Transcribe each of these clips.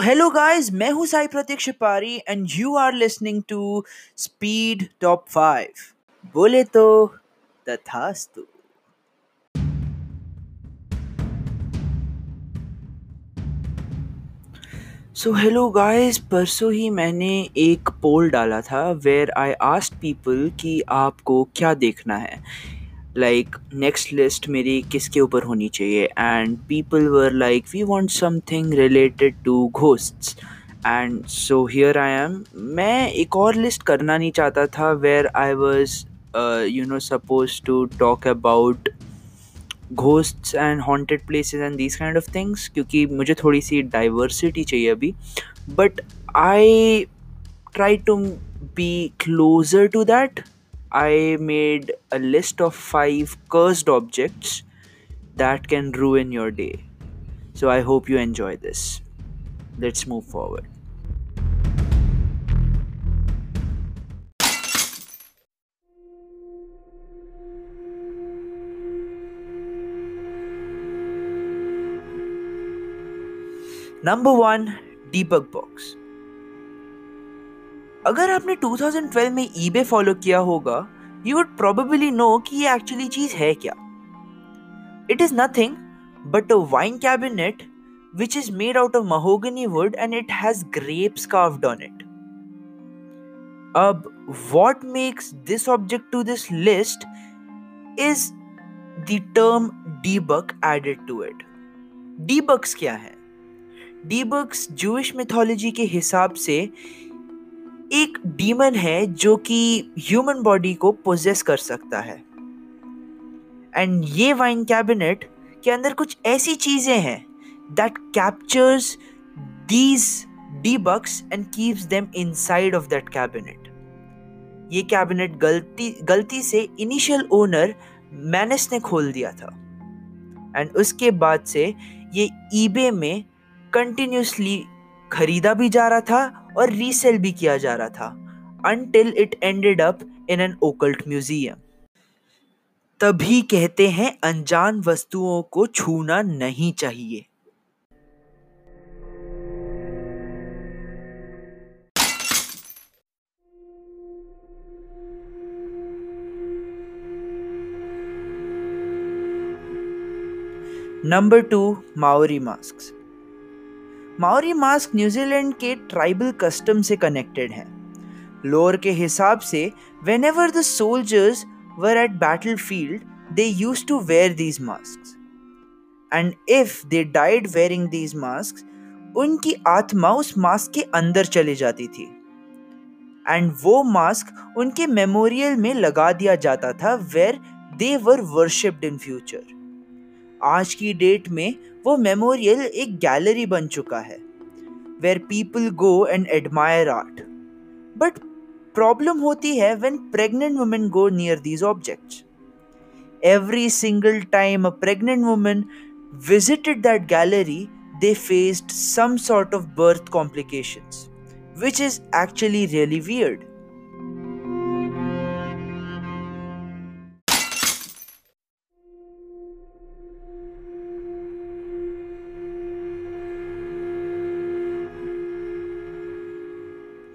Hello guys मैं हूँ Sai Prateek Shipari and you are listening to speed top five बोले तो तथास्तु। सो हेलो गाइस परसों ही मैंने एक पोल डाला था वेयर आई आस्ट पीपल कि आपको क्या देखना है। लाइक नेक्स्ट लिस्ट मेरी किसके ऊपर होनी चाहिए? And people were like we want something related to ghosts and so here I am मैं एक और लिस्ट करना नहीं चाहता था where I was you know supposed to talk about ghosts and haunted places and these kind of things क्योंकि मुझे थोड़ी सी डाइवर्सिटी चाहिए अभी. But I try to be closer to that I made a list of five cursed objects that can ruin your day. So I hope you enjoy this. Let's move forward. Number one, debug box. अगर आपने 2012 में eBay follow किया होगा you would probably no कि ये actually चीज़ है क्या। It is nothing but a wine cabinet which is made out of mahogany wood and it has grapes carved on it अब what makes this object to this list is the term dybbuk added to it dybbuks क्या है? डीबक्स Jewish mythology के हिसाब से एक demon है जो कि ह्यूमन बॉडी को पोजेस कर सकता है। एंड ये वाइन कैबिनेट के अंदर कुछ ऐसी चीज़ें हैं that captures these dybbuks and keeps them inside of that cabinet ये कैबिनेट गलती गलती से इनिशियल ओनर मैनेस ने खोल दिया था। एंड उसके बाद से ये ईबे में कंटिन्यूसली खरीदा भी जा रहा था और रीसेल भी किया जा रहा था until it ended up in an occult museum तभी कहते हैं अनजान वस्तुओं को छूना नहीं चाहिए। Number two Maori mask Maori mask New Zealand के ट्राइबल कस्टम से कनेक्टेड है। लोअर के हिसाब से whenever the soldiers were at battlefield they use to wear these mask and if they died wearing these mask उनकी आत्मा उस mask के अंदर चली जाती थी। एंड वो मास्क उनके मेमोरियल में लगा दिया जाता था where they were worshipped in future आज की डेट में वो मेमोरियल एक गैलरी बन चुका है where people go and admire art but problem होती है when pregnant women go near these object every single time a pregnant women visited that gallery they faced some sort of birth complications which is actually really weird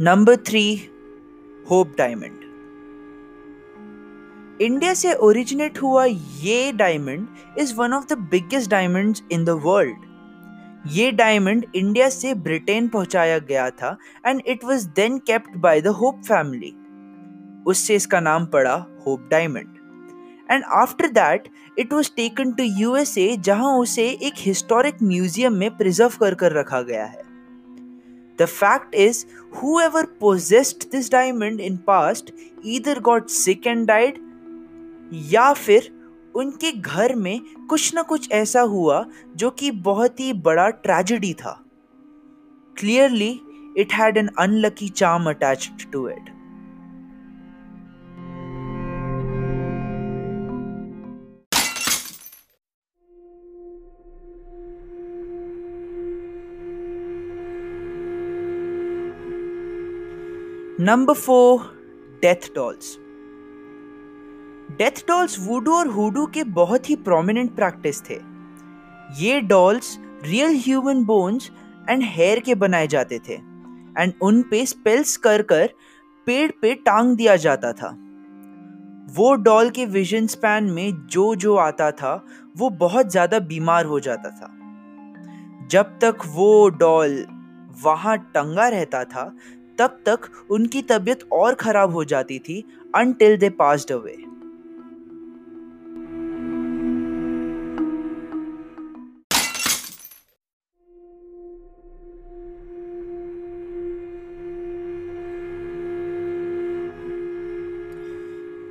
number three Hope diamond India से originate हुआ ये diamond is one of the biggest diamonds in the world ये diamond India से Britain पहुँचाया गया था and it was then kept by the Hope family उससे इसका नाम पड़ा Hope diamond and after that it was taken to USA जहाँ उसे एक हिस्टोरिक म्यूज़ियम में प्रिजर्व कर कर रखा गया है। The fact is, whoever possessed this diamond in past either got sick and died या फिर उनके घर में कुछ ना कुछ ऐसा हुआ जो कि बहुत ही बड़ा ट्रेजेडी था clearly it had an unlucky charm attached to it number four death dolls death dolls voodoo और हुडू के बहुत ही प्रोमिनेंट प्रैक्टिस थे। ये dolls real human bones and hair के बनाए जाते थे। एंड उन पे स्पेल्स कर कर पेड़ पे टांग दिया जाता था। वो डॉल के विजन स्पैन में जो जो आता था, वो बहुत ज़्यादा बीमार हो जाता था। जब तक वो डॉल वहाँ टंगा रहता था तब तक उनकी तबीयत और खराब हो जाती थी until they passed away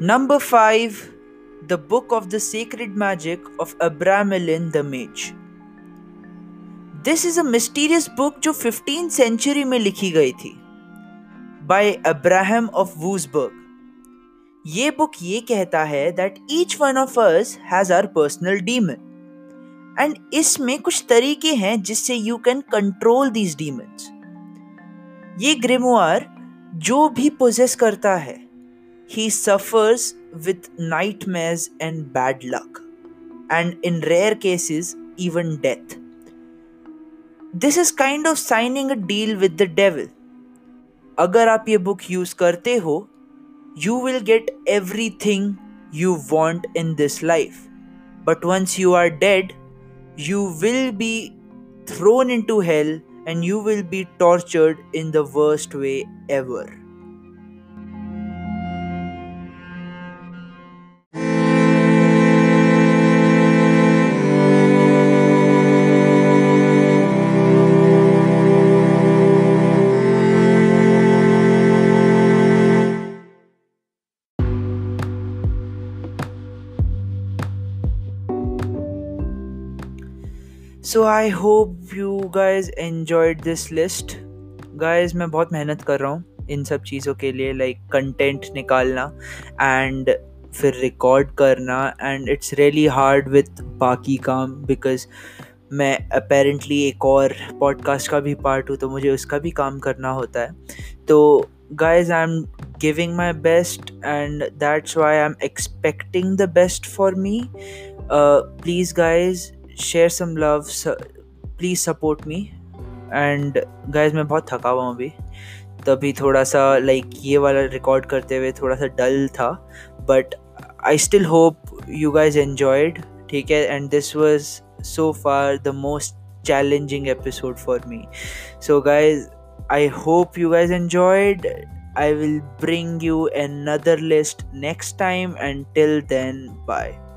number five the book of the secret magic of Abramelin the mage this is a mysterious book जो 15 सेंचुरी में लिखी गई थी। बाय अब्राहम ऑफ़ वूजबर्ग ये बुक ये कहता है that each one of us has our personal demon and इसमें कुछ तरीके हैं जिससे you can control these demons ये ग्रेमोआर जो भी पोजेस करता है he suffers with nightmares and bad luck and in rare cases even death this is kind of signing a deal with the devil अगर आप ये बुक यूज़ करते हो you will get everything you want in this life but once you are dead you will be thrown into hell and you will be tortured in the worst way ever so I hope you guys enjoyed this list guys मैं बहुत मेहनत कर रहा हूँ इन सब चीज़ों के लिए लाइक like, कंटेंट निकालना एंड फिर रिकॉर्ड करना and it's really hard with बाकी काम बिकॉज़ मैं अपेरेंटली एक और पॉडकास्ट का भी पार्ट हूँ तो मुझे उसका भी काम करना होता है। तो guys I am giving my best and that's why I am expecting the best for me please guys share some love please support me and guys मैं बहुत थका हुआ हूँ अभी। तभी थोड़ा सा लाइक ये वाला रिकॉर्ड करते हुए थोड़ा सा डल था। But I still hope you guys enjoyed ठीक है? And this was so far the most challenging episode for me so guys I hope you guys enjoyed I will bring you another list next time and till then bye